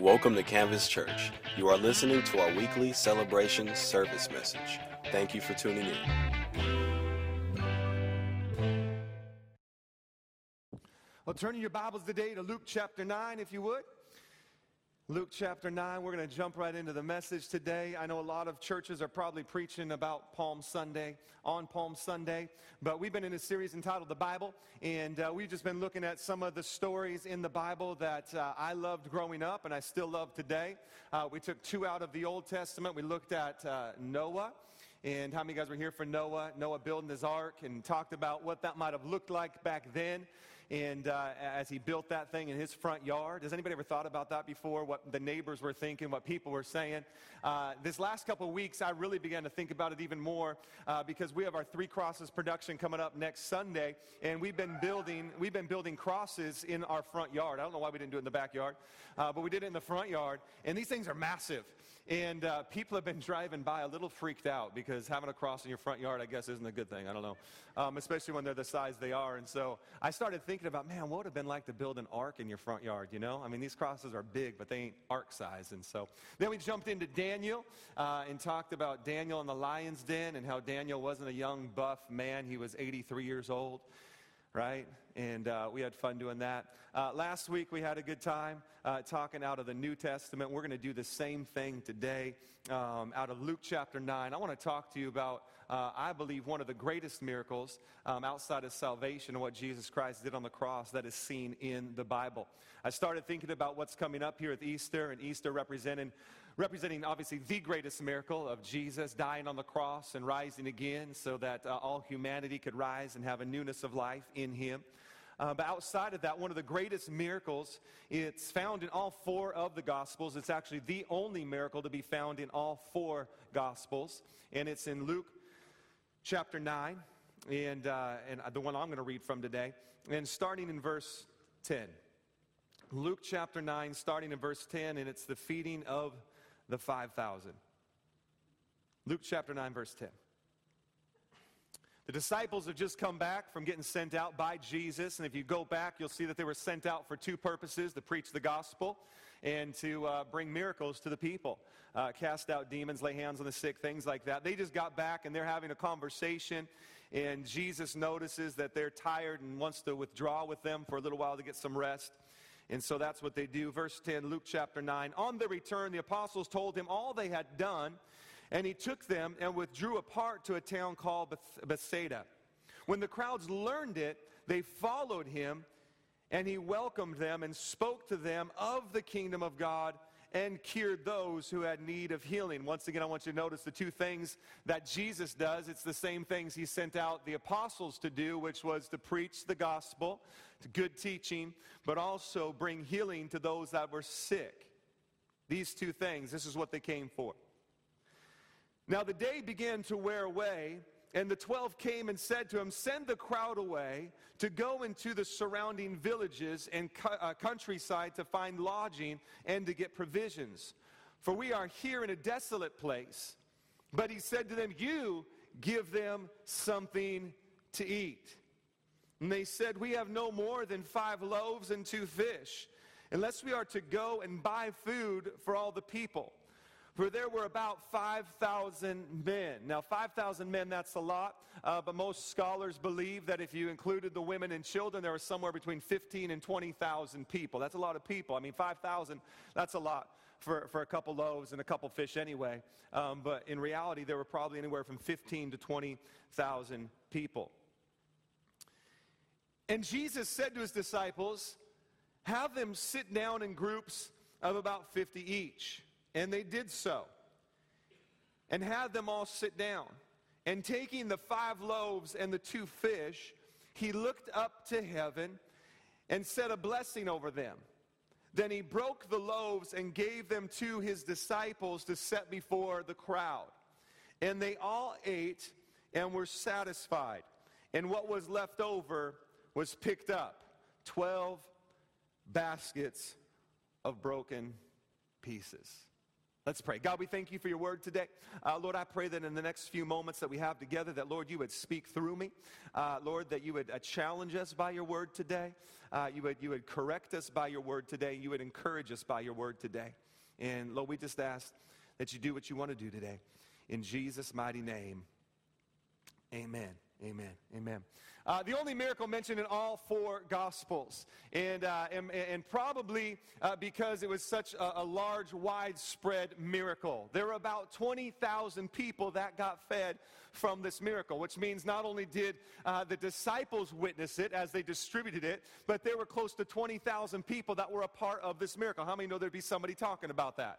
Welcome to Canvas Church. You are listening to our weekly celebration service message. Thank you for tuning in. Well, turn your Bibles today to Luke chapter 9, if you would. Luke chapter 9, we're going to jump right into the message today. I know a lot of churches are probably preaching about Palm Sunday, on Palm Sunday, but we've been in a series entitled The Bible, and uh, we've just been looking at some of the stories in the Bible that uh, I loved growing up and I still love today. Uh, we took two out of the Old Testament. We looked at uh, Noah. And how many guys were here for Noah? Noah building his ark and talked about what that might have looked like back then and uh, as he built that thing in his front yard. Has anybody ever thought about that before? What the neighbors were thinking, what people were saying? Uh, this last couple of weeks, I really began to think about it even more uh, because we have our Three Crosses production coming up next Sunday, and we've been building we've been building crosses in our front yard. I don't know why we didn't do it in the backyard, uh, but we did it in the front yard, and these things are massive. And uh, people have been driving by a little freaked out because having a cross in your front yard, I guess, isn't a good thing. I don't know, um, especially when they're the size they are. And so I started thinking about, man, what would have been like to build an ark in your front yard, you know? I mean, these crosses are big, but they ain't ark size. And so then we jumped into Daniel uh, and talked about Daniel in the lion's den and how Daniel wasn't a young, buff man. He was 83 years old right? And uh, we had fun doing that. Uh, last week we had a good time uh, talking out of the New Testament. We're going to do the same thing today um, out of Luke chapter 9. I want to talk to you about, uh, I believe, one of the greatest miracles um, outside of salvation and what Jesus Christ did on the cross that is seen in the Bible. I started thinking about what's coming up here at Easter, and Easter representing representing obviously the greatest miracle of Jesus dying on the cross and rising again so that uh, all humanity could rise and have a newness of life in him. Uh, but outside of that, one of the greatest miracles, it's found in all four of the Gospels. It's actually the only miracle to be found in all four Gospels. And it's in Luke chapter 9, and, uh, and the one I'm going to read from today. And starting in verse 10. Luke chapter 9, starting in verse 10, and it's the feeding of the 5,000. Luke chapter 9, verse 10. The disciples have just come back from getting sent out by Jesus. And if you go back, you'll see that they were sent out for two purposes to preach the gospel and to uh, bring miracles to the people, uh, cast out demons, lay hands on the sick, things like that. They just got back and they're having a conversation. And Jesus notices that they're tired and wants to withdraw with them for a little while to get some rest. And so that's what they do. Verse 10, Luke chapter 9. On their return, the apostles told him all they had done, and he took them and withdrew apart to a town called Bethsaida. When the crowds learned it, they followed him, and he welcomed them and spoke to them of the kingdom of God and cured those who had need of healing. Once again, I want you to notice the two things that Jesus does. It's the same things he sent out the apostles to do, which was to preach the gospel, to good teaching, but also bring healing to those that were sick. These two things, this is what they came for. Now the day began to wear away and the twelve came and said to him, Send the crowd away to go into the surrounding villages and uh, countryside to find lodging and to get provisions. For we are here in a desolate place. But he said to them, You give them something to eat. And they said, We have no more than five loaves and two fish, unless we are to go and buy food for all the people for there were about 5,000 men. Now, 5,000 men, that's a lot, uh, but most scholars believe that if you included the women and children, there was somewhere between 15 and 20,000 people. That's a lot of people. I mean, 5,000, that's a lot for, for a couple loaves and a couple fish anyway. Um, but in reality, there were probably anywhere from 15 to 20,000 people. And Jesus said to his disciples, Have them sit down in groups of about 50 each. And they did so and had them all sit down. And taking the five loaves and the two fish, he looked up to heaven and said a blessing over them. Then he broke the loaves and gave them to his disciples to set before the crowd. And they all ate and were satisfied. And what was left over was picked up 12 baskets of broken pieces. Let's pray. God, we thank you for your word today. Uh, Lord, I pray that in the next few moments that we have together, that Lord, you would speak through me. Uh, Lord, that you would uh, challenge us by your word today. Uh, you, would, you would correct us by your word today. You would encourage us by your word today. And Lord, we just ask that you do what you want to do today. In Jesus' mighty name, amen. Amen. Amen. Uh, the only miracle mentioned in all four Gospels, and, uh, and, and, probably uh, because it was such a, a, large, widespread miracle. There were about 20,000 people that got fed from this miracle, which means not only did uh, the disciples witness it as they distributed it, but there were close to 20,000 people that were a part of this miracle. How many know there'd be somebody talking about that?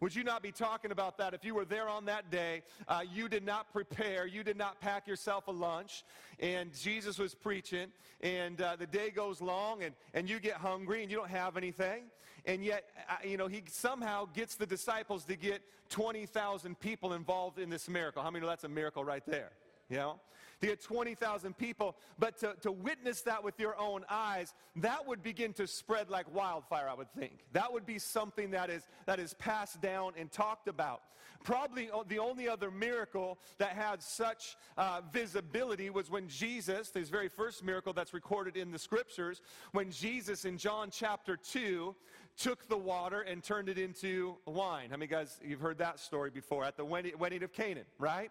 Would you not be talking about that if you were there on that day? Uh, you did not prepare, you did not pack yourself a lunch, and Jesus was preaching, and uh, the day goes long, and, and you get hungry, and you don't have anything, and yet, uh, you know, he somehow gets the disciples to get 20,000 people involved in this miracle. How many know that's a miracle right there? You know? To get 20,000 people, but to, to witness that with your own eyes, that would begin to spread like wildfire, I would think. That would be something that is, that is passed down and talked about. Probably the only other miracle that had such uh, visibility was when Jesus, his very first miracle that's recorded in the scriptures, when Jesus in John chapter 2 took the water and turned it into wine. How many guys, you've heard that story before at the wedding of Canaan, right?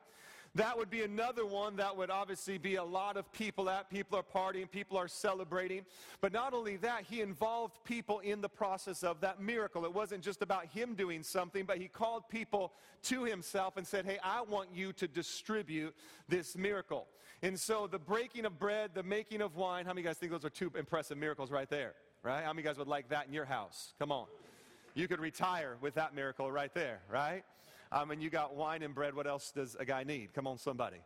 That would be another one that would obviously be a lot of people at. People are partying, people are celebrating. But not only that, he involved people in the process of that miracle. It wasn't just about him doing something, but he called people to himself and said, Hey, I want you to distribute this miracle. And so the breaking of bread, the making of wine, how many guys think those are two impressive miracles right there? Right? How many guys would like that in your house? Come on. You could retire with that miracle right there, right? I mean, you got wine and bread. What else does a guy need? Come on, somebody.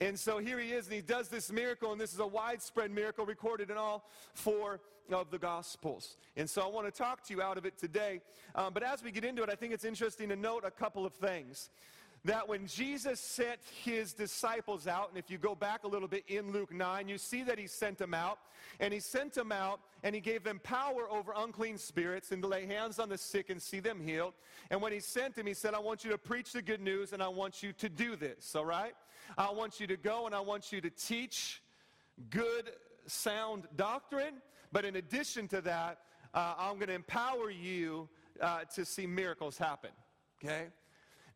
And so here he is, and he does this miracle, and this is a widespread miracle recorded in all four of the Gospels. And so I want to talk to you out of it today. Um, but as we get into it, I think it's interesting to note a couple of things that when Jesus sent his disciples out, and if you go back a little bit in Luke 9, you see that he sent them out, and he sent them out, and he gave them power over unclean spirits and to lay hands on the sick and see them healed. And when he sent them, he said, I want you to preach the good news, and I want you to do this, all right? I want you to go, and I want you to teach good, sound doctrine, but in addition to that, uh, I'm going to empower you uh, to see miracles happen, okay?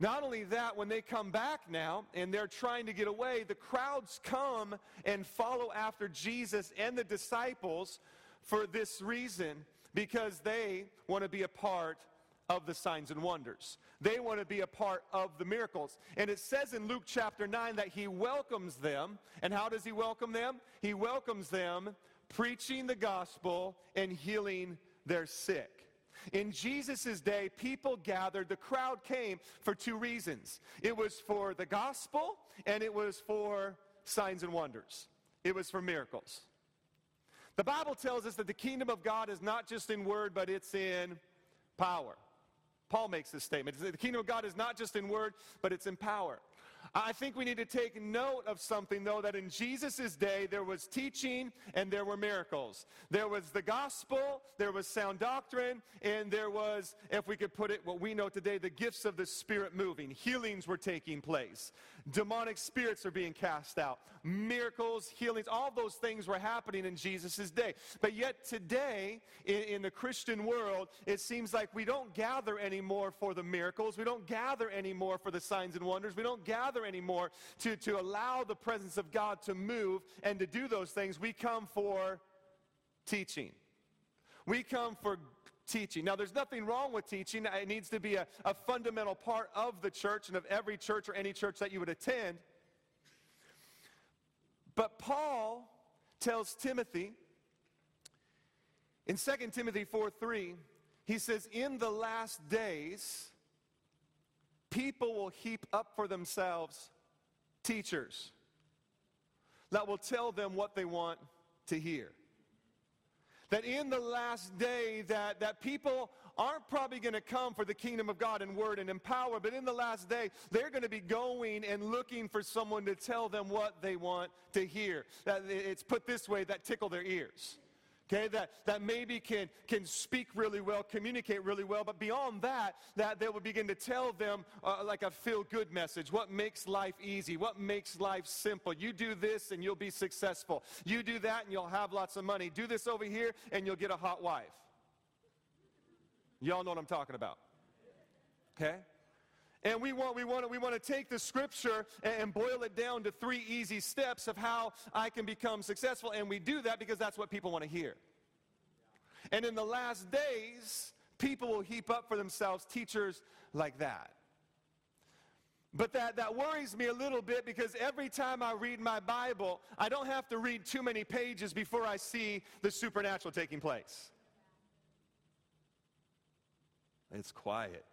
Not only that, when they come back now and they're trying to get away, the crowds come and follow after Jesus and the disciples for this reason because they want to be a part of the signs and wonders. They want to be a part of the miracles. And it says in Luke chapter 9 that he welcomes them. And how does he welcome them? He welcomes them preaching the gospel and healing their sick. In Jesus' day, people gathered, the crowd came for two reasons it was for the gospel, and it was for signs and wonders, it was for miracles. The Bible tells us that the kingdom of God is not just in word, but it's in power. Paul makes this statement. The kingdom of God is not just in word, but it's in power. I think we need to take note of something, though, that in Jesus' day there was teaching and there were miracles. There was the gospel, there was sound doctrine, and there was, if we could put it what we know today, the gifts of the Spirit moving. Healings were taking place. Demonic spirits are being cast out. Miracles, healings, all those things were happening in Jesus' day. But yet today, in, in the Christian world, it seems like we don't gather anymore for the miracles. We don't gather anymore for the signs and wonders. We don't gather anymore to, to allow the presence of God to move and to do those things. We come for teaching. We come for teaching. Now, there's nothing wrong with teaching. It needs to be a, a fundamental part of the church and of every church or any church that you would attend. But Paul tells Timothy in 2 Timothy 4 3, he says, In the last days, people will heap up for themselves teachers that will tell them what they want to hear that in the last day that, that people aren't probably going to come for the kingdom of God in word and in power, but in the last day, they're going to be going and looking for someone to tell them what they want to hear. That it's put this way, that tickle their ears okay, that, that maybe can, can speak really well, communicate really well, but beyond that, that they will begin to tell them uh, like a feel good message. What makes life easy? What makes life simple? You do this and you'll be successful. You do that and you'll have lots of money. Do this over here and you'll get a hot wife. Y'all know what I'm talking about. Okay? And we want, we, want to, we want to take the scripture and boil it down to three easy steps of how I can become successful. And we do that because that's what people want to hear. And in the last days, people will heap up for themselves teachers like that. But that, that worries me a little bit because every time I read my Bible, I don't have to read too many pages before I see the supernatural taking place. It's quiet.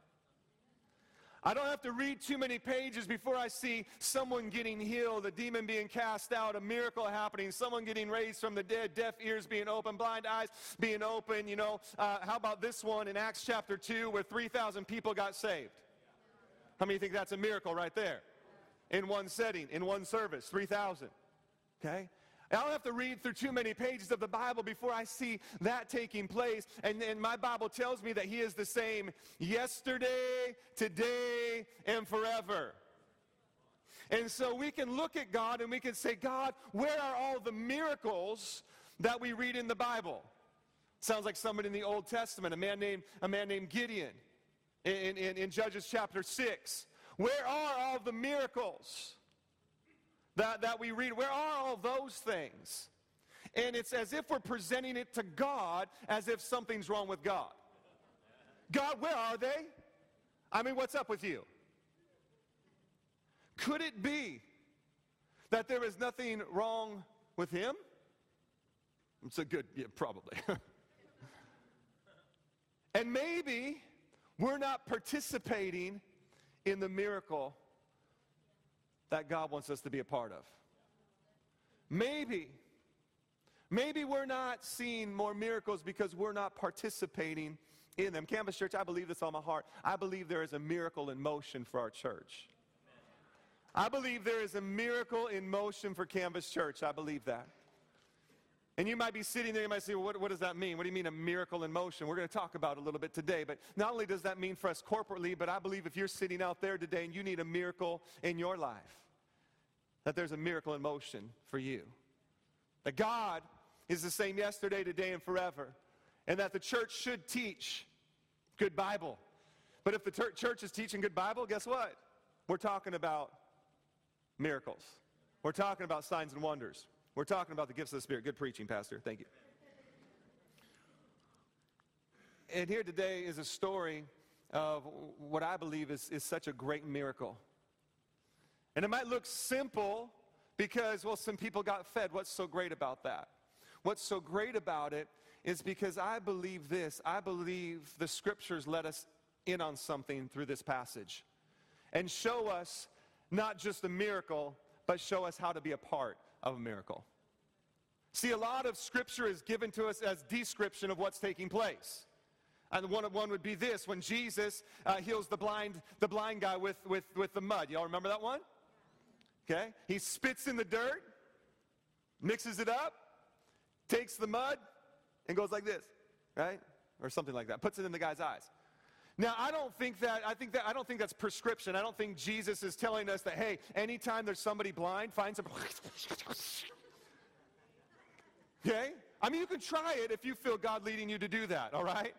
I don't have to read too many pages before I see someone getting healed, a demon being cast out, a miracle happening, someone getting raised from the dead, deaf ears being open, blind eyes being open. You know, uh, how about this one in Acts chapter 2 where 3,000 people got saved? How many think that's a miracle right there? In one setting, in one service, 3,000. Okay? I don't have to read through too many pages of the Bible before I see that taking place. And, and my Bible tells me that He is the same yesterday, today, and forever. And so we can look at God and we can say, God, where are all the miracles that we read in the Bible? Sounds like somebody in the Old Testament, a man named, a man named Gideon in, in, in Judges chapter 6. Where are all the miracles? That, that we read. Where are all those things? And it's as if we're presenting it to God as if something's wrong with God. God, where are they? I mean, what's up with you? Could it be that there is nothing wrong with him? It's a good, yeah, probably. and maybe we're not participating in the miracle that God wants us to be a part of. Maybe, maybe we're not seeing more miracles because we're not participating in them. Canvas Church, I believe this on my heart. I believe there is a miracle in motion for our church. I believe there is a miracle in motion for Canvas Church. I believe that. And you might be sitting there, you might say, well, what, what, does that mean? What do you mean a miracle in motion? We're going to talk about it a little bit today. But not only does that mean for us corporately, but I believe if you're sitting out there today and you need a miracle in your life, that there's a miracle in motion for you. That God is the same yesterday, today, and forever. And that the church should teach good Bible. But if the ter- church is teaching good Bible, guess what? We're talking about miracles. We're talking about signs and wonders. We're talking about the gifts of the Spirit. Good preaching, Pastor. Thank you. And here today is a story of what I believe is, is such a great miracle. And it might look simple because, well, some people got fed. What's so great about that? What's so great about it is because I believe this. I believe the scriptures let us in on something through this passage and show us not just a miracle, but show us how to be a part of a miracle. See, a lot of scripture is given to us as description of what's taking place. And one, one would be this when Jesus uh, heals the blind, the blind guy with, with, with the mud. Y'all remember that one? Okay? He spits in the dirt, mixes it up, takes the mud, and goes like this, right? Or something like that. Puts it in the guy's eyes. Now, I don't think that, I think that, I don't think that's prescription. I don't think Jesus is telling us that, hey, anytime there's somebody blind, find some. Okay? I mean, you can try it if you feel God leading you to do that, all right?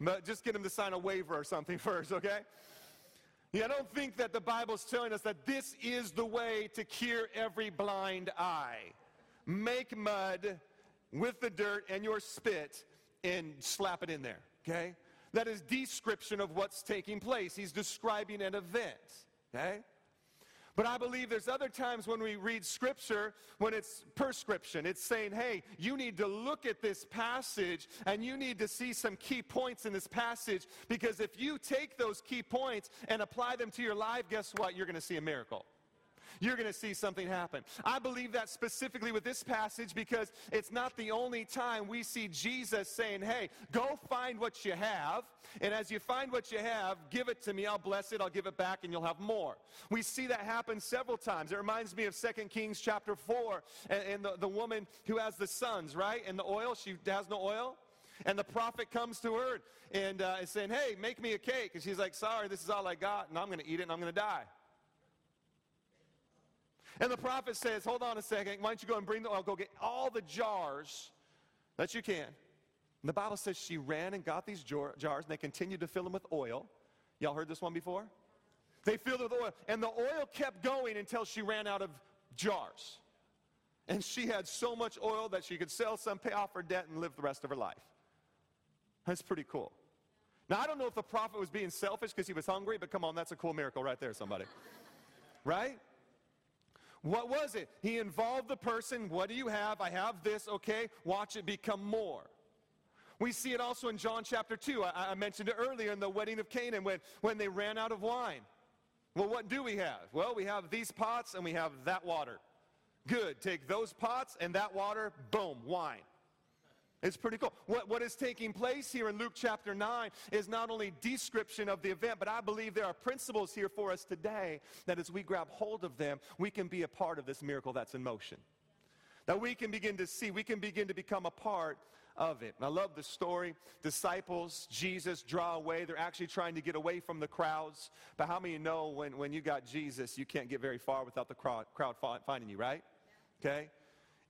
But just get him to sign a waiver or something first, okay? Yeah, I don't think that the Bible's telling us that this is the way to cure every blind eye. Make mud with the dirt and your spit and slap it in there, okay? That is description of what's taking place. He's describing an event, okay? But I believe there's other times when we read scripture when it's prescription. It's saying, hey, you need to look at this passage and you need to see some key points in this passage because if you take those key points and apply them to your life, guess what? You're going to see a miracle. You're going to see something happen. I believe that specifically with this passage because it's not the only time we see Jesus saying, Hey, go find what you have. And as you find what you have, give it to me. I'll bless it. I'll give it back and you'll have more. We see that happen several times. It reminds me of 2 Kings chapter 4 and, and the, the woman who has the sons, right? And the oil, she has no oil. And the prophet comes to her and uh, is saying, Hey, make me a cake. And she's like, Sorry, this is all I got, and I'm going to eat it and I'm going to die. And the prophet says, Hold on a second. Why don't you go and bring the oil? Go get all the jars that you can. And the Bible says she ran and got these jar- jars, and they continued to fill them with oil. Y'all heard this one before? They filled it with oil. And the oil kept going until she ran out of jars. And she had so much oil that she could sell some, pay off her debt, and live the rest of her life. That's pretty cool. Now, I don't know if the prophet was being selfish because he was hungry, but come on, that's a cool miracle right there, somebody. right? What was it? He involved the person. What do you have? I have this, okay? Watch it become more. We see it also in John chapter 2. I, I, mentioned it earlier in the wedding of Canaan when, when they ran out of wine. Well, what do we have? Well, we have these pots and we have that water. Good. Take those pots and that water, boom, wine. It's pretty cool. What, what is taking place here in Luke chapter 9 is not only description of the event, but I believe there are principles here for us today that as we grab hold of them, we can be a part of this miracle that's in motion. That we can begin to see, we can begin to become a part of it. And I love the story. Disciples, Jesus draw away. They're actually trying to get away from the crowds. But how many know when, when you got Jesus, you can't get very far without the crowd, crowd finding you, right? Okay?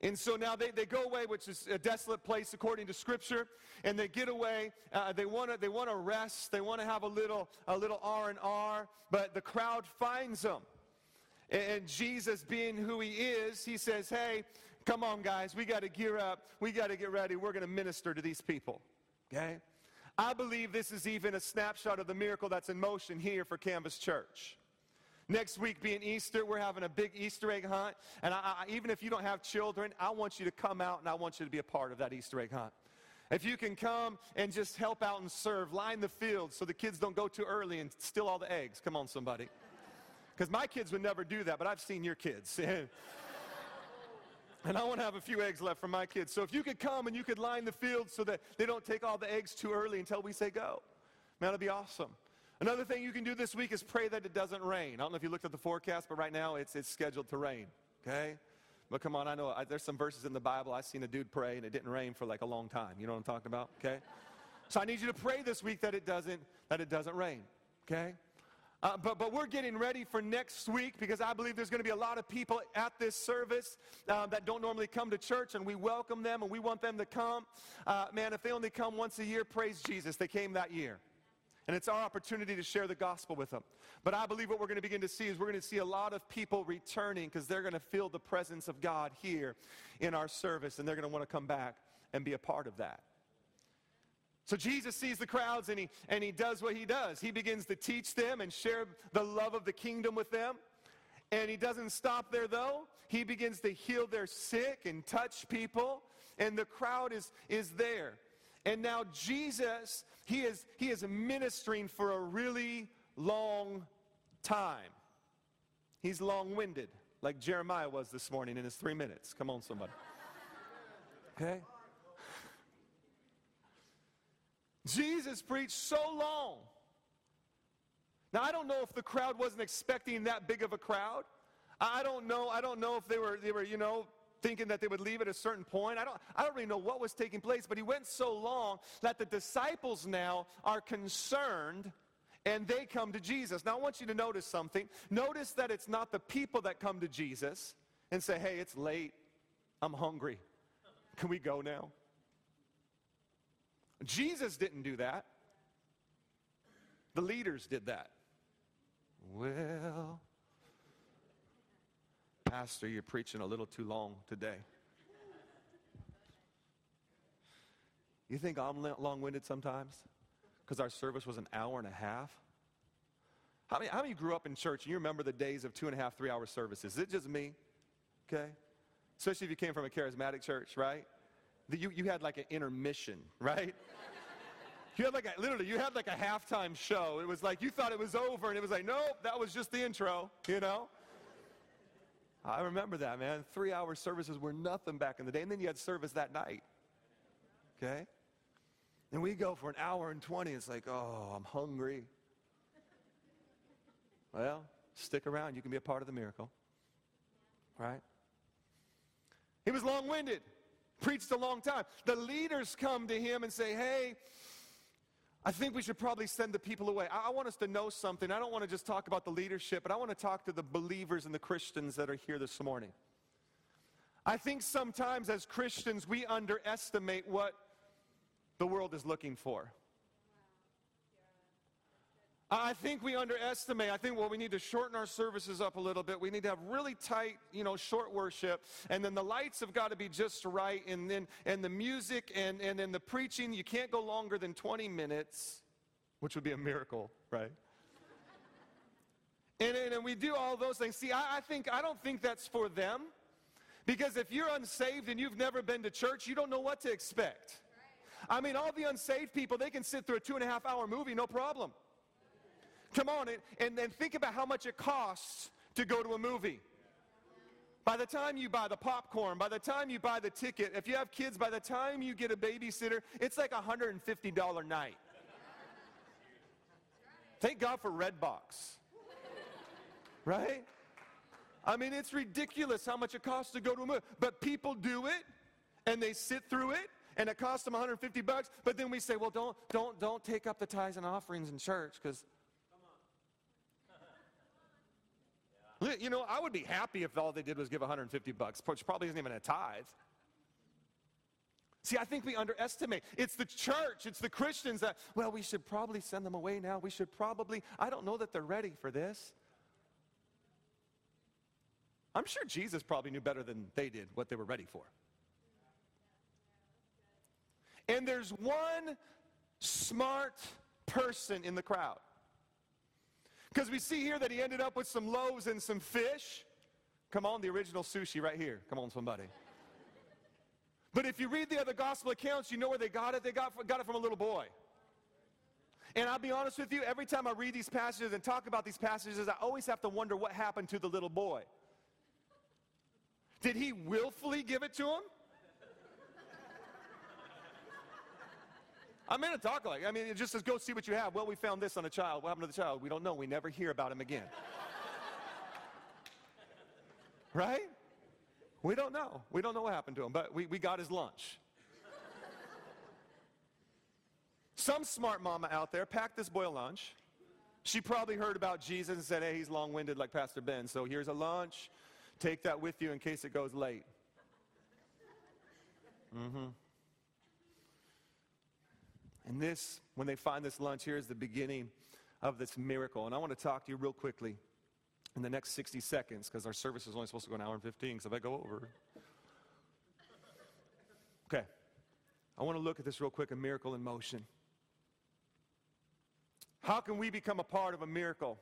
And so now they, they go away, which is a desolate place according to Scripture, and they get away. Uh, they want to they want to rest. They want to have a little a little R and R, but the crowd finds them. And, and Jesus, being who He is, He says, "Hey, come on, guys, we got to gear up. We got to get ready. We're going to minister to these people." Okay. I believe this is even a snapshot of the miracle that's in motion here for Canvas Church. Next week being Easter, we're having a big Easter egg hunt. And I, I, even if you don't have children, I want you to come out and I want you to be a part of that Easter egg hunt. If you can come and just help out and serve, line the field so the kids don't go too early and steal all the eggs. Come on, somebody. Because my kids would never do that, but I've seen your kids. and I want to have a few eggs left for my kids. So if you could come and you could line the field so that they don't take all the eggs too early until we say go, man, that'd be awesome. Another thing you can do this week is pray that it doesn't rain. I don't know if you looked at the forecast, but right now it's, it's scheduled to rain, okay? But come on, I know I, there's some verses in the Bible. I've seen a dude pray and it didn't rain for like a long time. You know what I'm talking about, okay? So I need you to pray this week that it doesn't, that it doesn't rain, okay? Uh, but, but we're getting ready for next week because I believe there's going to be a lot of people at this service uh, that don't normally come to church, and we welcome them and we want them to come. Uh, man, if they only come once a year, praise Jesus. They came that year. And it's our opportunity to share the gospel with them. But I believe what we're going to begin to see is we're going to see a lot of people returning because they're going to feel the presence of God here in our service and they're going to want to come back and be a part of that. So Jesus sees the crowds and he, and he does what he does. He begins to teach them and share the love of the kingdom with them. And he doesn't stop there though. He begins to heal their sick and touch people. And the crowd is, is there. And now Jesus, he is, he is ministering for a really long time. He's long winded, like Jeremiah was this morning in his three minutes. Come on, somebody. Okay? Jesus preached so long. Now, I don't know if the crowd wasn't expecting that big of a crowd. I don't know. I don't know if they were, they were, you know, thinking that they would leave at a certain point. I don't, I don't really know what was taking place, but he went so long that the disciples now are concerned and they come to Jesus. Now, I want you to notice something. Notice that it's not the people that come to Jesus and say, hey, it's late. I'm hungry. Can we go now? Jesus didn't do that. The leaders did that. Well, Pastor, you're preaching a little too long today. You think I'm long winded sometimes? Because our service was an hour and a half? How many, how many grew up in church and you remember the days of two and a half, three hour services? Is it just me? Okay? Especially if you came from a charismatic church, right? You, you had like an intermission, right? You had like a, literally, you had like a halftime show. It was like you thought it was over, and it was like, nope, that was just the intro, you know? I remember that, man. Three hour services were nothing back in the day. And then you had service that night. Okay? And we go for an hour and 20. It's like, oh, I'm hungry. Well, stick around. You can be a part of the miracle. Right? He was long winded, preached a long time. The leaders come to him and say, hey, I think we should probably send the people away. I, want us to know something. I don't want to just talk about the leadership, but I want to talk to the believers and the Christians that are here this morning. I think sometimes as Christians we underestimate what the world is looking for. I think we underestimate. I think, well, we need to shorten our services up a little bit. We need to have really tight, you know, short worship. And then the lights have got to be just right. And then, and the music and, and then the preaching, you can't go longer than 20 minutes, which would be a miracle, right? and, and, and we do all those things. See, I, I think, I don't think that's for them. Because if you're unsaved and you've never been to church, you don't know what to expect. I mean, all the unsaved people, they can sit through a two and a half hour movie, no problem. Come on, and, then think about how much it costs to go to a movie. By the time you buy the popcorn, by the time you buy the ticket, if you have kids, by the time you get a babysitter, it's like a $150 night. Thank God for Redbox. Right? I mean, it's ridiculous how much it costs to go to a movie. But people do it, and they sit through it, and it costs them 150 bucks. But then we say, well, don't, don't, don't take up the tithes and offerings in church because You know, I would be happy if all they did was give 150 bucks, which probably isn't even a tithe. See, I think we underestimate. It's the church, it's the Christians that, well, we should probably send them away now. We should probably, I don't know that they're ready for this. I'm sure Jesus probably knew better than they did what they were ready for. And there's one smart person in the crowd. Because we see here that he ended up with some loaves and some fish. Come on, the original sushi right here. Come on, somebody. But if you read the other gospel accounts, you know where they got it. They got, got it from a little boy. And I'll be honest with you, every time I read these passages and talk about these passages, I always have to wonder what happened to the little boy. Did he willfully give it to him? I'm going to talk like, I mean, it just says, go see what you have. Well, we found this on a child. What happened to the child? We don't know. We never hear about him again. right? We don't know. We don't know what happened to him, but we, we got his lunch. Some smart mama out there packed this boy a lunch. She probably heard about Jesus and said, hey, he's long winded like Pastor Ben, so here's a lunch. Take that with you in case it goes late. Mm hmm. And this, when they find this lunch, here is the beginning of this miracle. And I want to talk to you real quickly in the next 60 seconds because our service is only supposed to go an hour and 15. So if I go over. Okay. I want to look at this real quick a miracle in motion. How can we become a part of a miracle?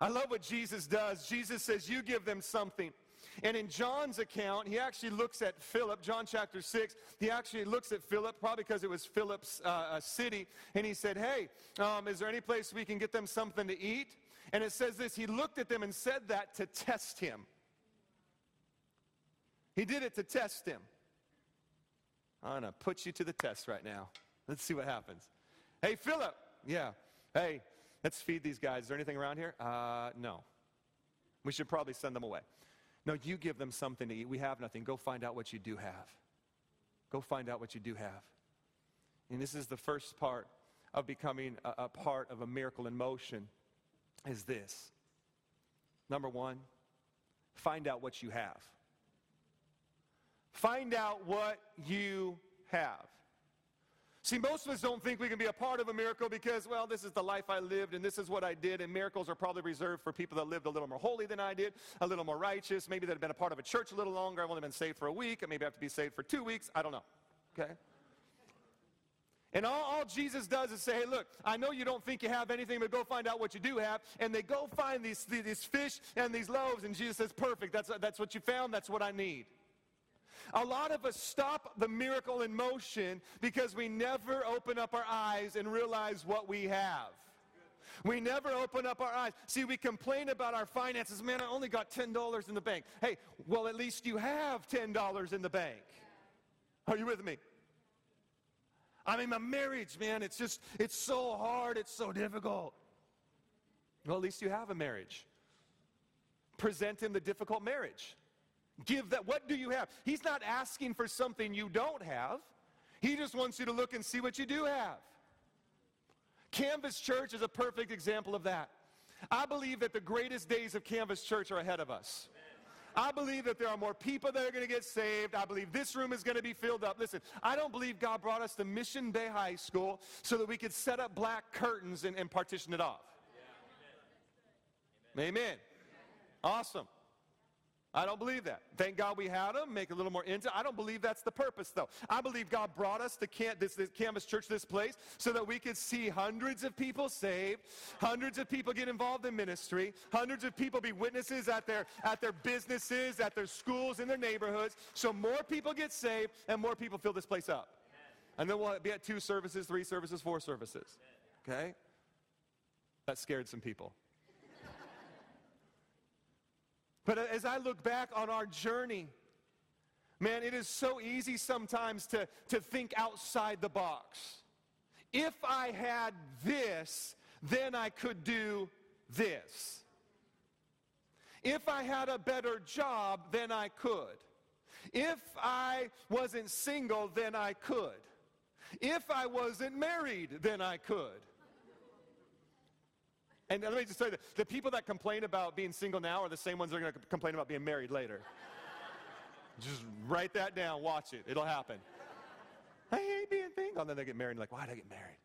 I love what Jesus does. Jesus says, You give them something. And in John's account, he actually looks at Philip, John chapter 6, he actually looks at Philip, probably because it was Philip's uh, uh, city, and he said, Hey, um, is there any place we can get them something to eat? And it says this He looked at them and said that to test him. He did it to test him. I'm going to put you to the test right now. Let's see what happens. Hey, Philip. Yeah. Hey, let's feed these guys. Is there anything around here? Uh, no. We should probably send them away. No, you give them something to eat. We have nothing. Go find out what you do have. Go find out what you do have. And this is the first part of becoming a, a part of a miracle in motion is this. Number one, find out what you have. Find out what you have. See, most of us don't think we can be a part of a miracle because, well, this is the life I lived and this is what I did. And miracles are probably reserved for people that lived a little more holy than I did, a little more righteous, maybe that have been a part of a church a little longer. I've only been saved for a week. I maybe I have to be saved for two weeks. I don't know. Okay? And all, all, Jesus does is say, hey, look, I know you don't think you have anything, but go find out what you do have. And they go find these, these fish and these loaves. And Jesus says, perfect. That's, that's what you found. That's what I need. A lot of us stop the miracle in motion because we never open up our eyes and realize what we have. We never open up our eyes. See, we complain about our finances. Man, I only got $10 in the bank. Hey, well, at least you have $10 in the bank. Are you with me? I mean, my marriage, man, it's just, it's so hard, it's so difficult. Well, at least you have a marriage. Present him the difficult marriage. Give that, what do you have? He's not asking for something you don't have. He just wants you to look and see what you do have. Canvas Church is a perfect example of that. I believe that the greatest days of Canvas Church are ahead of us. I believe that there are more people that are going to get saved. I believe this room is going to be filled up. Listen, I don't believe God brought us to Mission Bay High School so that we could set up black curtains and, and partition it off. Amen. Amen. Awesome. I don't believe that. Thank God we had them, make it a little more into. I don't believe that's the purpose, though. I believe God brought us to this, this Canvas Church, this place, so that we could see hundreds of people saved, hundreds of people get involved in ministry, hundreds of people be witnesses at their at their businesses, at their schools, in their neighborhoods, so more people get saved and more people fill this place up. And then we'll be at two services, three services, four services. Okay? That scared some people. But as I look back on our journey, man, it is so easy sometimes to, to think outside the box. If I had this, then I could do this. If I had a better job, then I could. If I wasn't single, then I could. If I wasn't married, then I could. And let me just tell you, the people that complain about being single now are the same ones that are going to complain about being married later. just write that down, watch it, it'll happen. I hate being single. And then they get married and like, why did I get married?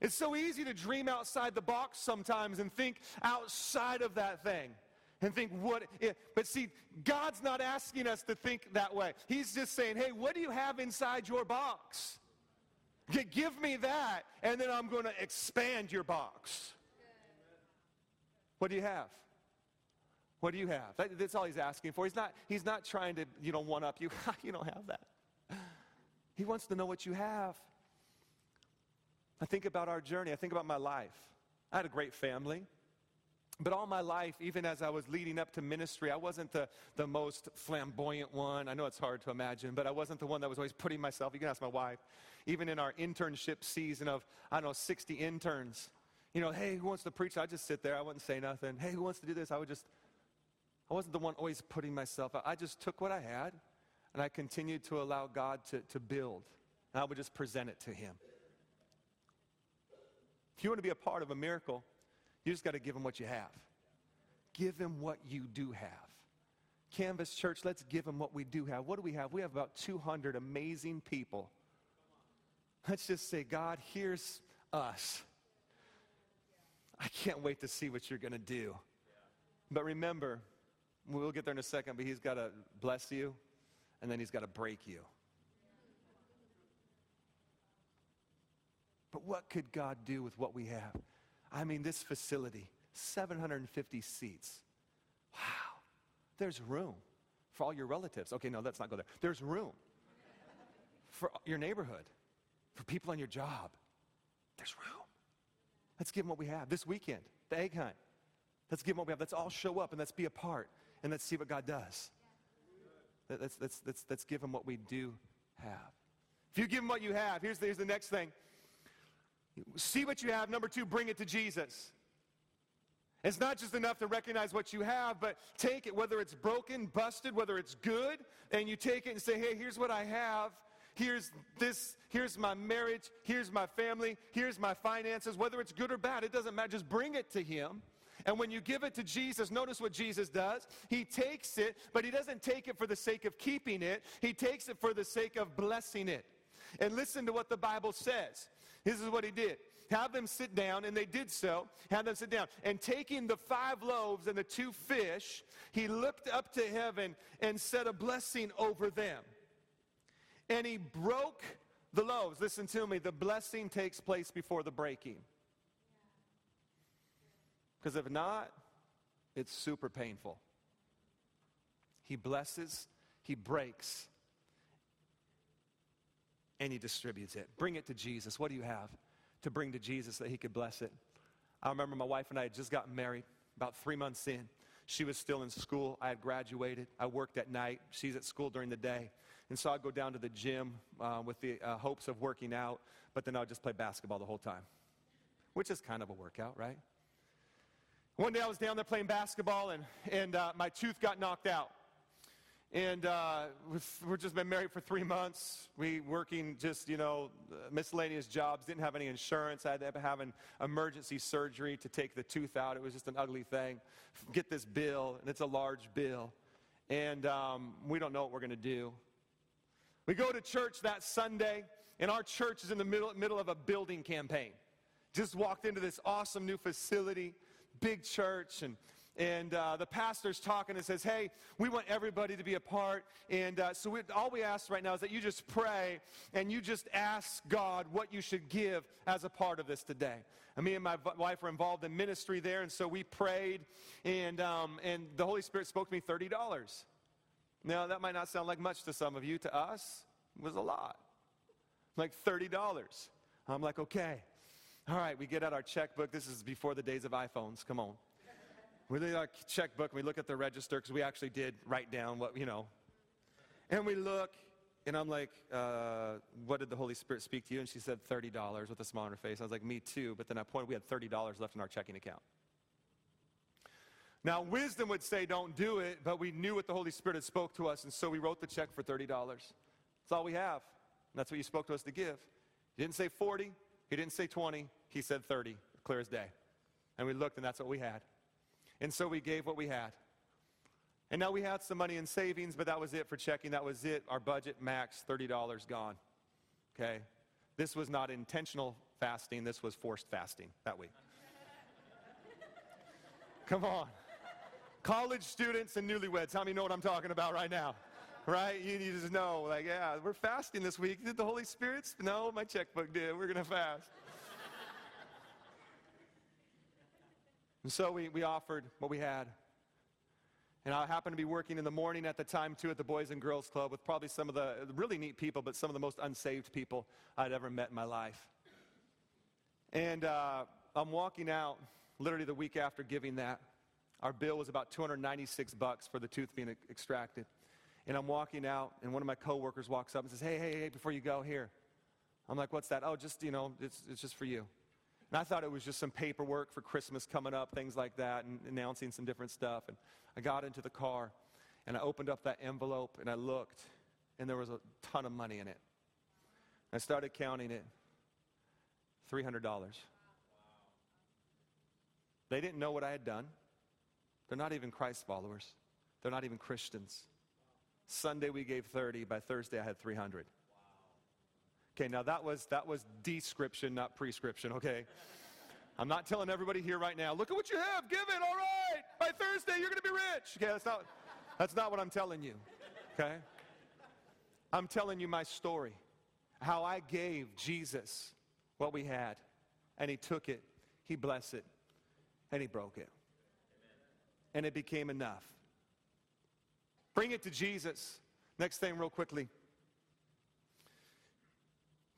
It's so easy to dream outside the box sometimes and think outside of that thing and think what it, but see god's not asking us to think that way he's just saying hey what do you have inside your box Give me that, and then I'm going to expand your box. What do you have? What do you have? That, that's all he's asking for. He's not, he's not trying to, you know, one up you. you don't have that. He wants to know what you have. I think about our journey. I think about my life. I had a great family. But all my life, even as I was leading up to ministry, I wasn't the, the most flamboyant one. I know it's hard to imagine, but I wasn't the one that was always putting myself. You can ask my wife. Even in our internship season of, I don't know, 60 interns, you know, hey, who wants to preach? I'd just sit there. I wouldn't say nothing. Hey, who wants to do this? I would just, I wasn't the one always putting myself out. I just took what I had and I continued to allow God to, to build. And I would just present it to Him. If you want to be a part of a miracle, you just got to give him what you have. Give him what you do have. Canvas Church, let's give him what we do have. What do we have? We have about 200 amazing people. Let's just say, God, here's us. I can't wait to see what you're going to do. But remember, we'll get there in a second, but he's got to bless you and then he's got to break you. But what could God do with what we have? I mean, this facility, 750 seats. Wow. There's room for all your relatives. Okay, no, let's not go there. There's room for your neighborhood, for people on your job. There's room. Let's give them what we have. This weekend, the egg hunt. Let's give them what we have. Let's all show up and let's be a part and let's see what God does. Let's, let's, let's, let's give them what we do have. If you give them what you have, here's the, here's the next thing See what you have. Number two, bring it to Jesus. It's not just enough to recognize what you have, but take it, whether it's broken, busted, whether it's good, and you take it and say, hey, here's what I have. Here's this, here's my marriage, here's my family, here's my finances. Whether it's good or bad, it doesn't matter. Just bring it to Him. And when you give it to Jesus, notice what Jesus does. He takes it, but He doesn't take it for the sake of keeping it, He takes it for the sake of blessing it. And listen to what the Bible says. This is what he did. Have them sit down, and they did so. Have them sit down. And taking the five loaves and the two fish, he looked up to heaven and said a blessing over them. And he broke the loaves. Listen to me. The blessing takes place before the breaking. Because if not, it's super painful. He blesses, he breaks, and he distributes it. Bring it to Jesus. What do you have? to bring to Jesus that he could bless it. I remember my wife and I had just gotten married about three months in. She was still in school. I had graduated. I worked at night. She's at school during the day. And so I'd go down to the gym uh, with the uh, hopes of working out, but then I'd just play basketball the whole time, which is kind of a workout, right? One day I was down there playing basketball, and, and uh, my tooth got knocked out. And uh, we've just been married for three months. We working just, you know, miscellaneous jobs, didn't have any insurance. I had to have an emergency surgery to take the tooth out. It was just an ugly thing. Get this bill, and it's a large bill. And um, we don't know what we're going to do. We go to church that Sunday, and our church is in the middle, middle of a building campaign. Just walked into this awesome new facility, big church, and and uh, the pastor's talking and says, Hey, we want everybody to be a part. And uh, so we, all we ask right now is that you just pray and you just ask God what you should give as a part of this today. And me and my wife were involved in ministry there, and so we prayed, and, um, and the Holy Spirit spoke to me $30. Now, that might not sound like much to some of you. To us, it was a lot. Like $30. I'm like, okay. All right, we get out our checkbook. This is before the days of iPhones. Come on. We look our checkbook and we look at the register because we actually did write down what, you know. And we look, and I'm like, uh, what did the Holy Spirit speak to you? And she said, $30 with a smile on her face. I was like, me too. But then I pointed, we had $30 left in our checking account. Now, wisdom would say don't do it, but we knew what the Holy Spirit had spoke to us, and so we wrote the check for $30. That's all we have. That's what you spoke to us to give. He didn't say 40, he didn't say 20, he said 30, clear as day. And we looked, and that's what we had. And so we gave what we had. And now we had some money in savings, but that was it for checking. That was it. Our budget max, $30 gone. Okay? This was not intentional fasting, this was forced fasting that week. Come on. College students and newlyweds, how many know what I'm talking about right now? Right? You, you just know, like, yeah, we're fasting this week. Did the Holy Spirit? No, my checkbook did. We're going to fast. And so we, we offered what we had. And I happened to be working in the morning at the time, too, at the Boys and Girls Club with probably some of the really neat people, but some of the most unsaved people I'd ever met in my life. And uh, I'm walking out literally the week after giving that. Our bill was about 296 bucks for the tooth being extracted. And I'm walking out, and one of my coworkers walks up and says, Hey, hey, hey, before you go, here. I'm like, What's that? Oh, just, you know, it's, it's just for you. And I thought it was just some paperwork for Christmas coming up, things like that, and announcing some different stuff. And I got into the car and I opened up that envelope and I looked, and there was a ton of money in it. I started counting it $300. They didn't know what I had done. They're not even Christ followers, they're not even Christians. Sunday we gave 30, by Thursday I had 300. Okay, now that was that was description, not prescription, okay? I'm not telling everybody here right now, look at what you have, give it, all right. By Thursday you're gonna be rich. Okay, that's not that's not what I'm telling you. Okay? I'm telling you my story. How I gave Jesus what we had, and he took it, he blessed it, and he broke it. And it became enough. Bring it to Jesus. Next thing, real quickly.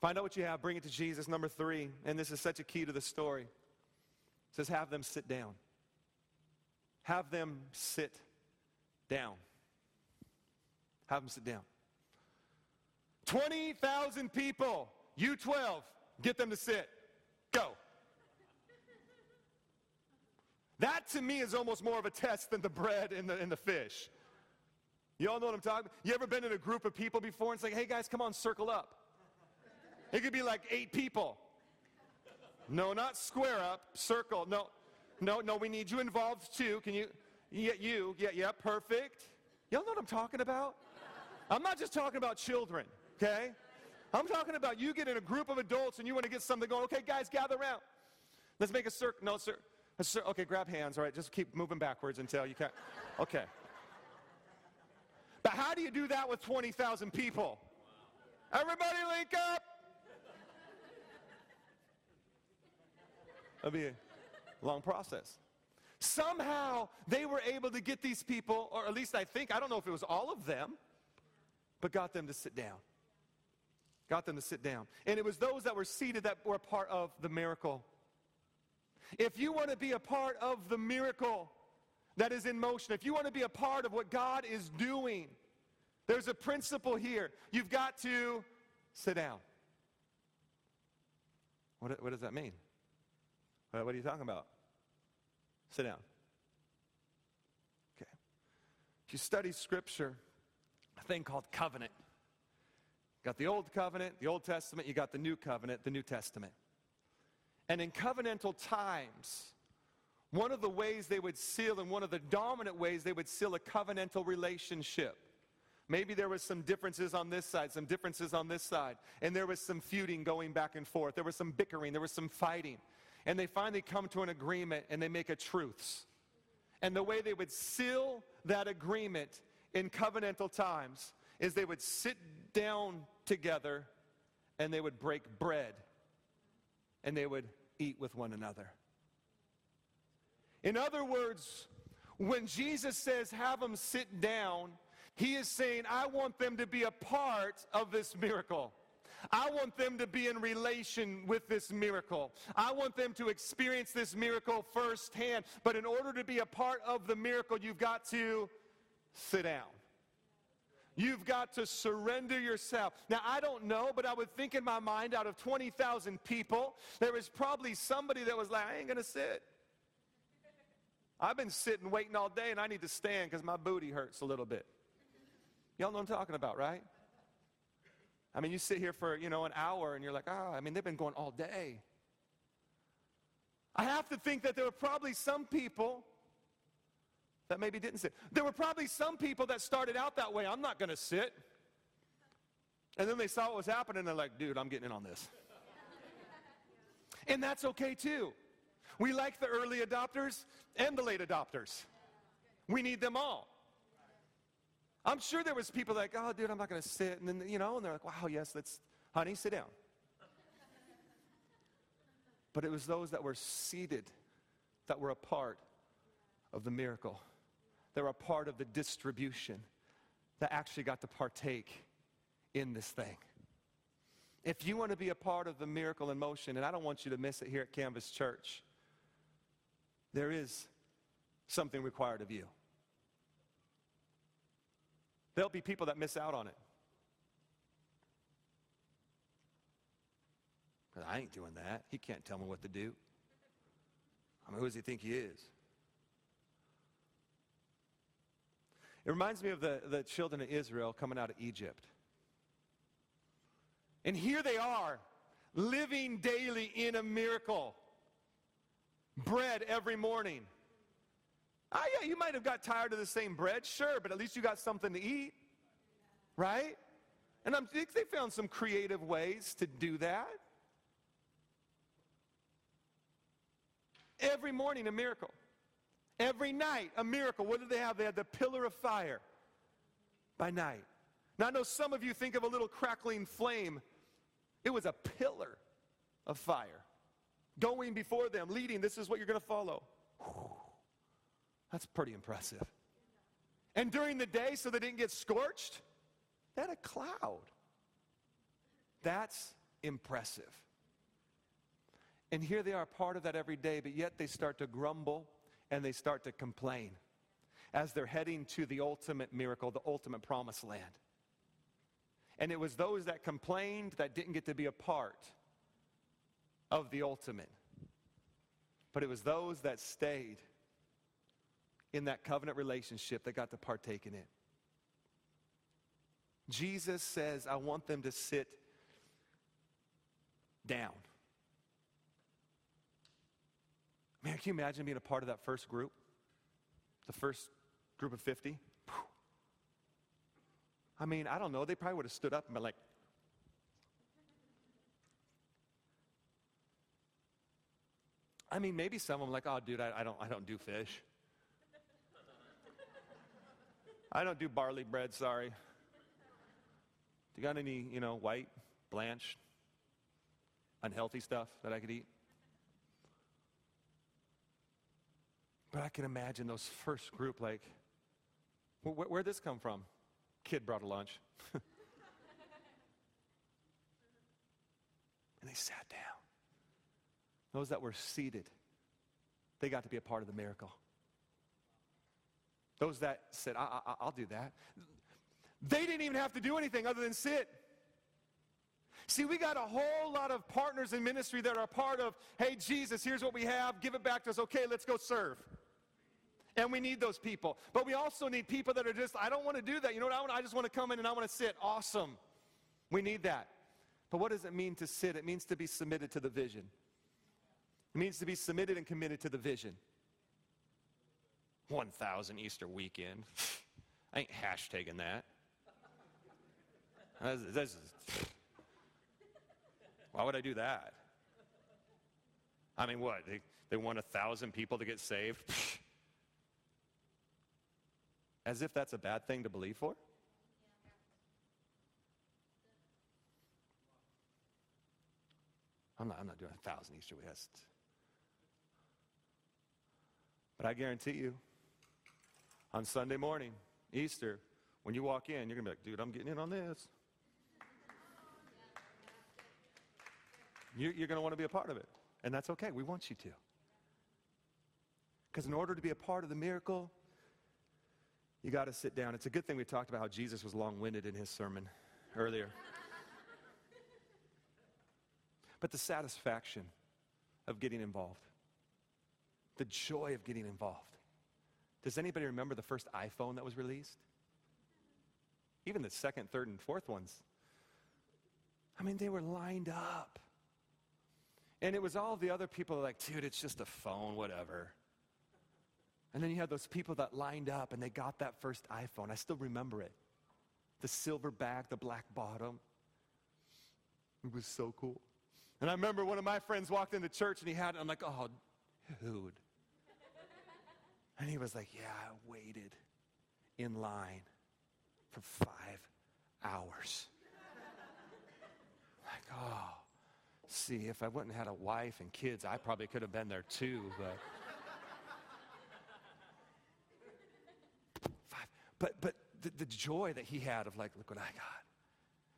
Find out what you have, bring it to Jesus. Number three, and this is such a key to the story, it says, have them sit down. Have them sit down. Have them sit down. 20,000 people, you 12, get them to sit. Go. That to me is almost more of a test than the bread and the, and the fish. You all know what I'm talking about? You ever been in a group of people before and it's like, hey guys, come on, circle up. It could be like eight people. No, not square up, circle. No, no, no, we need you involved too. Can you? Yeah, you. Yeah, yeah, perfect. Y'all know what I'm talking about? I'm not just talking about children, okay? I'm talking about you get in a group of adults and you want to get something going. Okay, guys, gather around. Let's make a circle. No, sir. Cir- okay, grab hands. All right, just keep moving backwards until you can't. Okay. But how do you do that with 20,000 people? Everybody link up. It'll be a long process. Somehow they were able to get these people, or at least I think, I don't know if it was all of them, but got them to sit down. Got them to sit down. And it was those that were seated that were part of the miracle. If you want to be a part of the miracle that is in motion, if you want to be a part of what God is doing, there's a principle here. You've got to sit down. What, what does that mean? What, are you talking about? Sit down. Okay. You study Scripture, a thing called covenant. You got the Old Covenant, the Old Testament, you got the New Covenant, the New Testament. And in covenantal times, one of the ways they would seal, and one of the dominant ways they would seal a covenantal relationship. Maybe there was some differences on this side, some differences on this side, and there was some feuding going back and forth. There was some bickering, there was some fighting. And they finally come to an agreement and they make a truce. And the way they would seal that agreement in covenantal times is they would sit down together and they would break bread and they would eat with one another. In other words, when Jesus says, have them sit down, he is saying, I want them to be a part of this miracle. I want them to be in relation with this miracle. I want them to experience this miracle firsthand. But in order to be a part of the miracle, you've got to sit down. You've got to surrender yourself. Now, I don't know, but I would think in my mind out of 20,000 people, there was probably somebody that was like, I ain't going to sit. I've been sitting waiting all day and I need to stand because my booty hurts a little bit. Y'all know what I'm talking about, right? I mean, you sit here for, you know, an hour and you're like, oh, I mean, they've been going all day. I have to think that there were probably some people that maybe didn't sit. There were probably some people that started out that way. I'm not going to sit. And then they saw what was happening and they're like, dude, I'm getting in on this. and that's okay too. We like the early adopters and the late adopters. We need them all. I'm sure there was people like, oh, dude, I'm not going to sit. And then, you know, and they're like, wow, yes, let's, honey, sit down. But it was those that were seated that were a part of the miracle. They were a part of the distribution that actually got to partake in this thing. If you want to be a part of the miracle in motion, and I don't want you to miss it here at Canvas Church, there is something required of you. There'll be people that miss out on it. But I ain't doing that. He can't tell me what to do. I mean, who does he think he is? It reminds me of the, the children of Israel coming out of Egypt. And here they are, living daily in a miracle. Bread every morning. Ah, yeah, you might have got tired of the same bread, sure, but at least you got something to eat, right? And I think they found some creative ways to do that. Every morning, a miracle. Every night, a miracle. What did they have? They had the pillar of fire by night. Now, I know some of you think of a little crackling flame. It was a pillar of fire going before them, leading. This is what you're going to follow. That's pretty impressive. And during the day, so they didn't get scorched, they had a cloud. That's impressive. And here they are, part of that every day, but yet they start to grumble and they start to complain as they're heading to the ultimate miracle, the ultimate promised land. And it was those that complained that didn't get to be a part of the ultimate. But it was those that stayed in that covenant relationship that got to partake in it. Jesus says, I want them to sit down. Man, can you imagine being a part of that first group? The first group of 50? I mean, I don't know. They probably would have stood up and been like, I mean, maybe some of them like, oh, dude, I, I, don't, I don't do fish. I don't do barley bread, sorry. Do you got any, you know, white, blanched, unhealthy stuff that I could eat? But I can imagine those first group like, where, where'd this come from? Kid brought a lunch. And they sat down. Those that were seated, they got to be a part of the miracle. Those that said, I, I, I'll do that, they didn't even have to do anything other than sit. See, we got a whole lot of partners in ministry that are part of, hey, Jesus, here's what we have, give it back to us. Okay, let's go serve. And we need those people. But we also need people that are just, I don't want to do that. You know what I want? I just want to come in and I want to sit. Awesome. We need that. But what does it mean to sit? It means to be submitted to the vision. It means to be submitted and committed to the vision. 1,000 Easter weekend. I ain't hashtagging that. That's, that's, why would I do that? I mean, what? They, they want a thousand people to get saved? As if that's a bad thing to believe for? I'm not, I'm not doing a thousand Easter West. But I guarantee you, on Sunday morning, Easter, when you walk in, you're going to be like, dude, I'm getting in on this. You're, going to want to be a part of it. And that's okay. We want you to. Because in order to be a part of the miracle, you got to sit down. It's a good thing we talked about how Jesus was long winded in his sermon earlier. but the satisfaction of getting involved, the joy of getting involved. Does anybody remember the first iPhone that was released? Even the second, third, and fourth ones. I mean, they were lined up. And it was all the other people like, dude, it's just a phone, whatever. And then you had those people that lined up and they got that first iPhone. I still remember it. The silver back, the black bottom. It was so cool. And I remember one of my friends walked into church and he had it. I'm like, oh, dude. And he was like, yeah, I waited in line for five hours. like, oh. See, if I wouldn't have had a wife and kids, I probably could have been there too, but. Five. But, but the, the joy that he had of like, look what I got.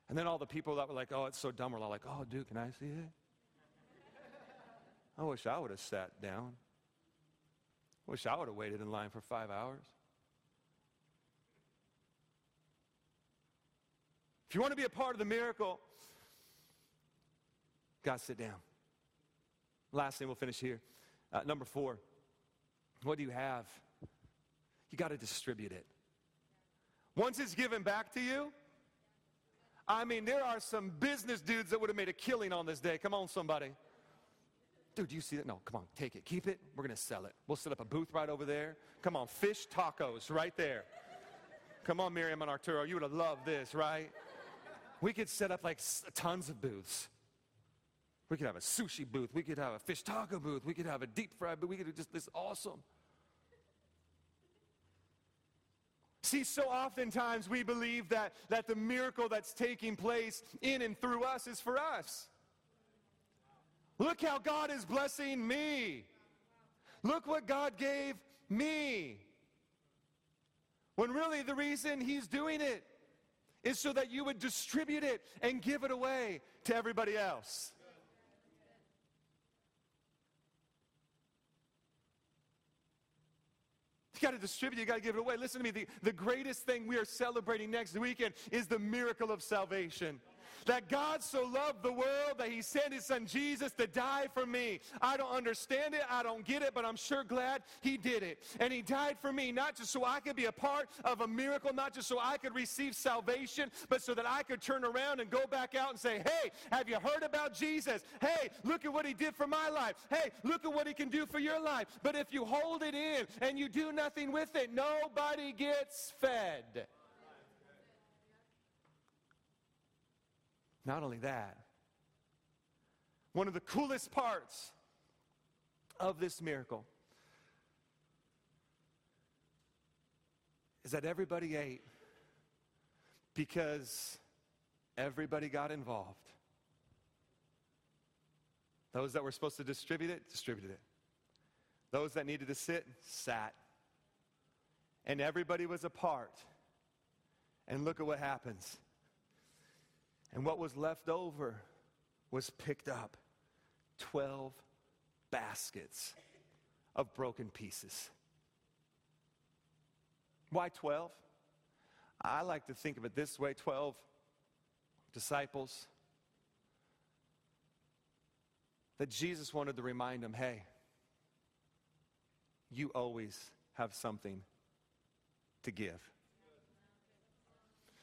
And then all the people that were like, oh, it's so dumb, were all like, oh, dude, can I see it? I wish I would have sat down. Wish I would have waited in line for five hours. If you want to be a part of the miracle, Guys, sit down. Last thing, we'll finish here. Uh, number four, what do you have? You got to distribute it. Once it's given back to you, I mean, there are some business dudes that would have made a killing on this day. Come on, somebody. Dude, do you see that? No, come on, take it. Keep it. We're going to sell it. We'll set up a booth right over there. Come on, fish tacos right there. Come on, Miriam and Arturo. You would have loved this, right? We could set up like tons of booths. We could have a sushi booth. We could have a fish taco booth. We could have a deep fried booth. We could do just this awesome. See, so oftentimes we believe that, that the miracle that's taking place in and through us is for us. Look how God is blessing me. Look what God gave me. When really the reason He's doing it is so that you would distribute it and give it away to everybody else. You got to distribute, you got to give it away. Listen to me, the, the greatest thing we are celebrating next weekend is the miracle of salvation that God so loved the world that he sent his son Jesus to die for me. I don't understand it, I don't get it, but I'm sure glad he did it. And he died for me, not just so I could be a part of a miracle, not just so I could receive salvation, but so that I could turn around and go back out and say, hey, have you heard about Jesus? Hey, look at what he did for my life. Hey, look at what he can do for your life. But if you hold it in and you do nothing with it, nobody gets fed. Not only that, one of the coolest parts of this miracle is that everybody ate because everybody got involved. Those that were supposed to distribute it, distributed it. Those that needed to sit, sat. And everybody was a part. And look at what happens. And what was left over was picked up 12 baskets of broken pieces. Why 12? I like to think of it this way 12 disciples that Jesus wanted to remind them hey, you always have something to give.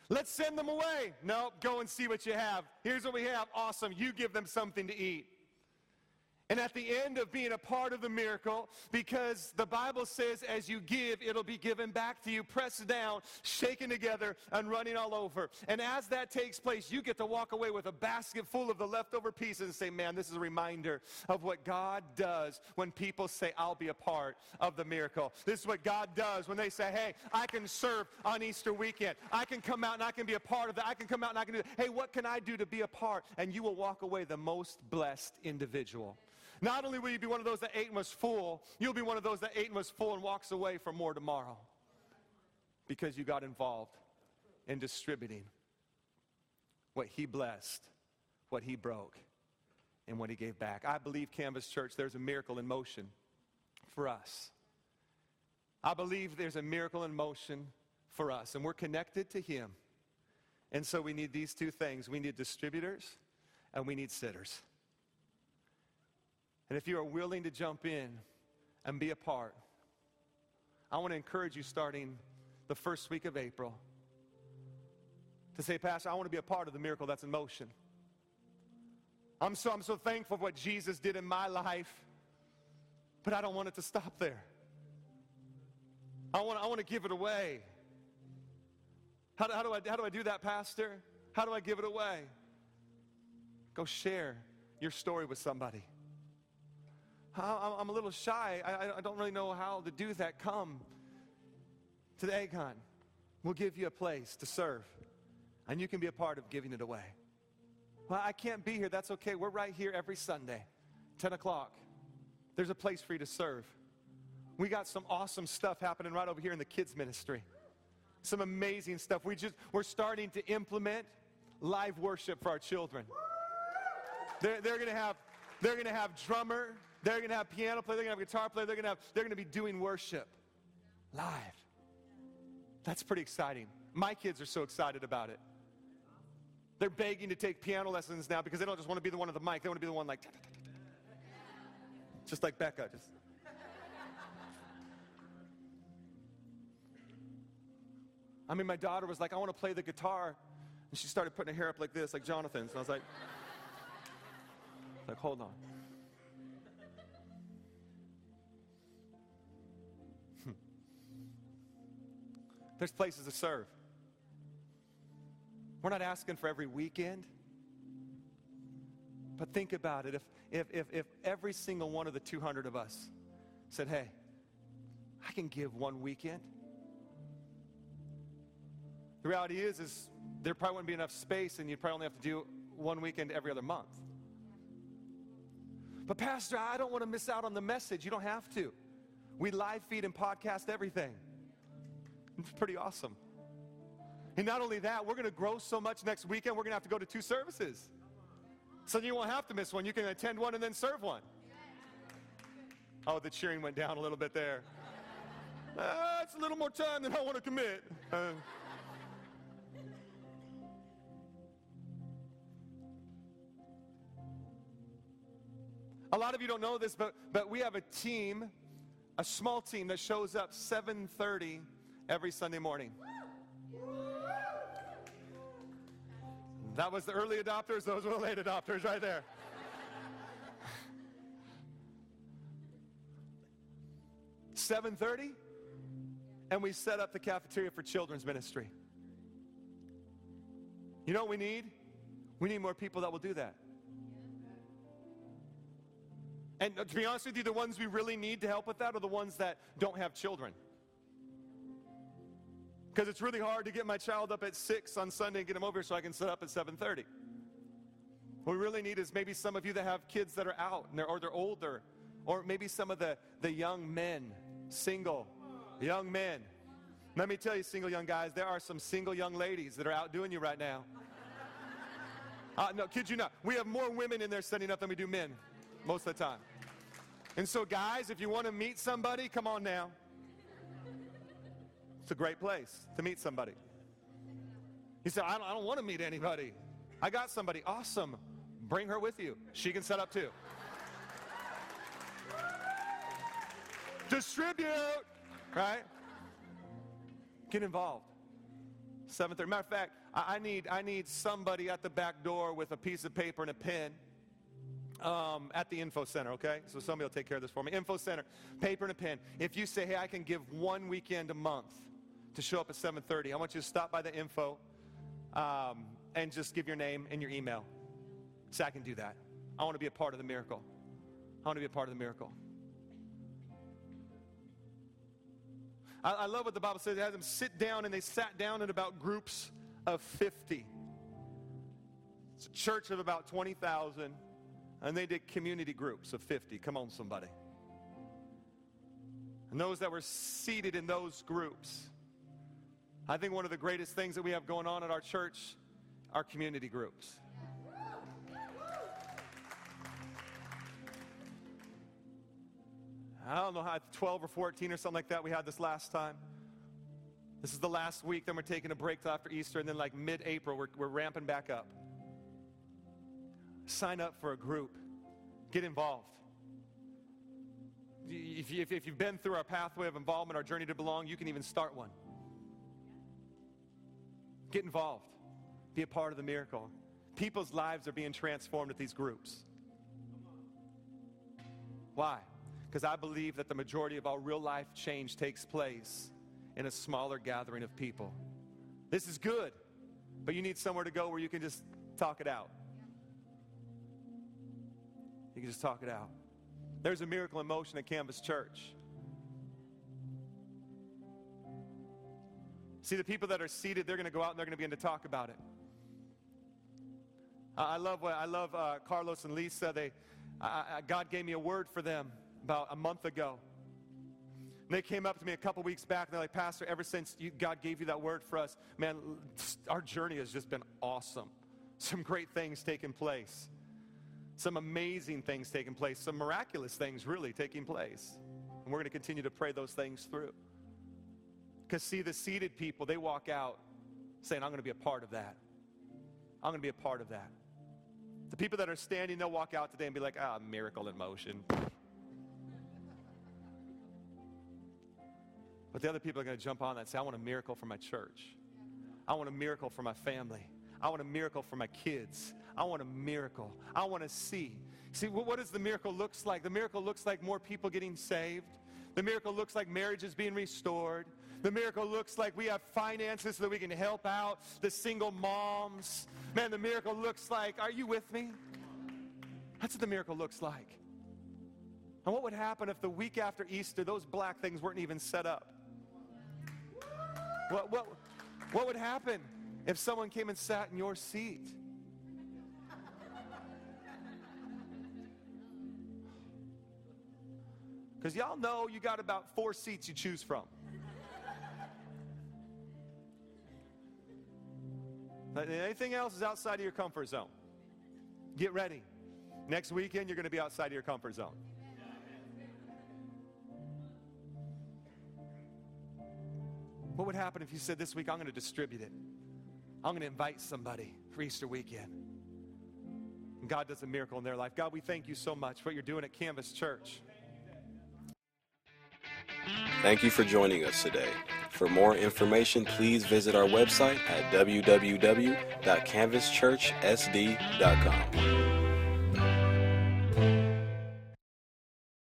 Let's send them away. No, go and see what you have. Here's what we have. Awesome. You give them something to eat. And at the end of being a part of the miracle, because the Bible says, as you give, it'll be given back to you, pressed down, shaken together, and running all over. And as that takes place, you get to walk away with a basket full of the leftover pieces and say, Man, this is a reminder of what God does when people say, I'll be a part of the miracle. This is what God does when they say, Hey, I can serve on Easter weekend. I can come out and I can be a part of that. I can come out and I can do, Hey, what can I do to be a part? And you will walk away the most blessed individual. Not only will you be one of those that ate and was full, you'll be one of those that ate and was full and walks away for more tomorrow because you got involved in distributing what he blessed, what he broke, and what he gave back. I believe, Canvas Church, there's a miracle in motion for us. I believe there's a miracle in motion for us, and we're connected to him. And so we need these two things we need distributors and we need sitters. And if you are willing to jump in and be a part, I want to encourage you starting the first week of April to say, Pastor, I want to be a part of the miracle that's in motion. I'm so, I'm so thankful for what Jesus did in my life, but I don't want it to stop there. I want, I want to give it away. How do, how, do I, how do I do that, Pastor? How do I give it away? Go share your story with somebody. I'm a little shy. I, I don't really know how to do that. Come to the hunt. We'll give you a place to serve, and you can be a part of giving it away. Well, I can't be here. That's okay. We're right here every Sunday, 10 o'clock. There's a place for you to serve. We got some awesome stuff happening right over here in the kids' ministry. Some amazing stuff. We just, we're starting to implement live worship for our children. They're, they're to have, they're to have drummer, they're going to have piano player, they're going to have guitar player, they're going to have they're going to be doing worship live. That's pretty exciting. My kids are so excited about it. They're begging to take piano lessons now because they don't just want to be the one at the mic, they want to be the one like just like Becca, just I mean, my daughter was like, I want to play the guitar. And she started putting her hair up like this, like Jonathan's. And I was like, like, hold on. There's places to serve. We're not asking for every weekend. But think about it. If, if, if, if every single one of the 200 of us said, hey, I can give one weekend. The reality is, is there probably wouldn't be enough space and you'd probably only have to do one weekend every other month. But Pastor, I don't want to miss out on the message. You don't have to. We live feed and podcast everything. It's pretty awesome. And not only that, we're going to grow so much next weekend, we're going to have to go to two services. So you won't have to miss one. You can attend one and then serve one. Oh, the cheering went down a little bit there. Uh, it's a little more time than I want to commit. Uh, a lot of you don't know this, but, but we have a team, a small team that shows up 730 every Sunday morning. That was the early adopters, those were the late adopters right there. Seven thirty, and we set up the cafeteria for children's ministry. You know what we need? We need more people that will do that. And to be honest with you, the ones we really need to help with that are the ones that don't have children. Because it's really hard to get my child up at 6 on Sunday and get him over so I can set up at 7.30. What we really need is maybe some of you that have kids that are out they're, or they're older. Or maybe some of the, the young men, single, young men. Let me tell you, single young guys, there are some single young ladies that are outdoing you right now. Uh, no, kid you not. We have more women in there setting up than we do men most of the time. And so, guys, if you want to meet somebody, come on now. It's a great place to meet somebody. He said, I don't, I don't want to meet anybody. I got somebody. Awesome. Bring her with you. She can set up too. Distribute, right? Get involved. 7:30. Matter of fact, I, need I need somebody at the back door with a piece of paper and a pen. Um, at the info center, okay? So somebody will take care of this for me. Info center, paper and a pen. If you say, "Hey, I can give one weekend a month to show up at 7:30," I want you to stop by the info um, and just give your name and your email. so "I can do that. I want to be a part of the miracle. I want to be a part of the miracle." I, I love what the Bible says. It has them sit down, and they sat down in about groups of 50. It's a church of about 20,000, and they did community groups of 50. Come on, somebody. And those that were seated in those groups. I think one of the greatest things that we have going on at our church are community groups. I don't know how, 12 or 14 or something like that we had this last time. This is the last week, then we're taking a break after Easter, and then like mid April, we're, we're ramping back up. Sign up for a group, get involved. If, you, if you've been through our pathway of involvement, our journey to belong, you can even start one. Get involved, be a part of the miracle. People's lives are being transformed at these groups. Why? Because I believe that the majority of all real life change takes place in a smaller gathering of people. This is good, but you need somewhere to go where you can just talk it out. You can just talk it out. There's a miracle in motion at Canvas Church. See, the people that are seated, they're going to go out and they're going to begin to talk about it. I love what I love. Uh, Carlos and Lisa. They, God gave me a word for them about a month ago. And they came up to me a couple weeks back and they're like, Pastor, ever since you, God gave you that word for us, man, our journey has just been awesome. Some great things taking place, some amazing things taking place, some miraculous things really taking place. And we're going to continue to pray those things through. Because, see, the seated people, they walk out saying, I'm going to be a part of that. I'm going to be a part of that. The people that are standing, they'll walk out today and be like, ah, miracle in motion. But the other people are going to jump on that and say, I want a miracle for my church. I want a miracle for my family. I want a miracle for my kids. I want a miracle. I want to see. See, what does the miracle looks like? The miracle looks like more people getting saved. The miracle looks like marriages being restored. The miracle looks like we have finances so that we can help out the single moms. Man, the miracle looks like, are you with me? That's what the miracle looks like. And what would happen if the week after Easter, those black things weren't even set up? What, what, what would happen if someone came and sat in your seat? Because y'all know you got about four seats you choose from. Uh, anything else is outside of your comfort zone. Get ready. Next weekend, you're going to be outside of your comfort zone. What would happen if you said this week, I'm going to distribute it? I'm going to invite somebody for Easter weekend. And God does a miracle in their life. God, we thank you so much for what you're doing at Canvas Church. Thank you for joining us today. For more information, please visit our website at www.canvaschurchsd.com.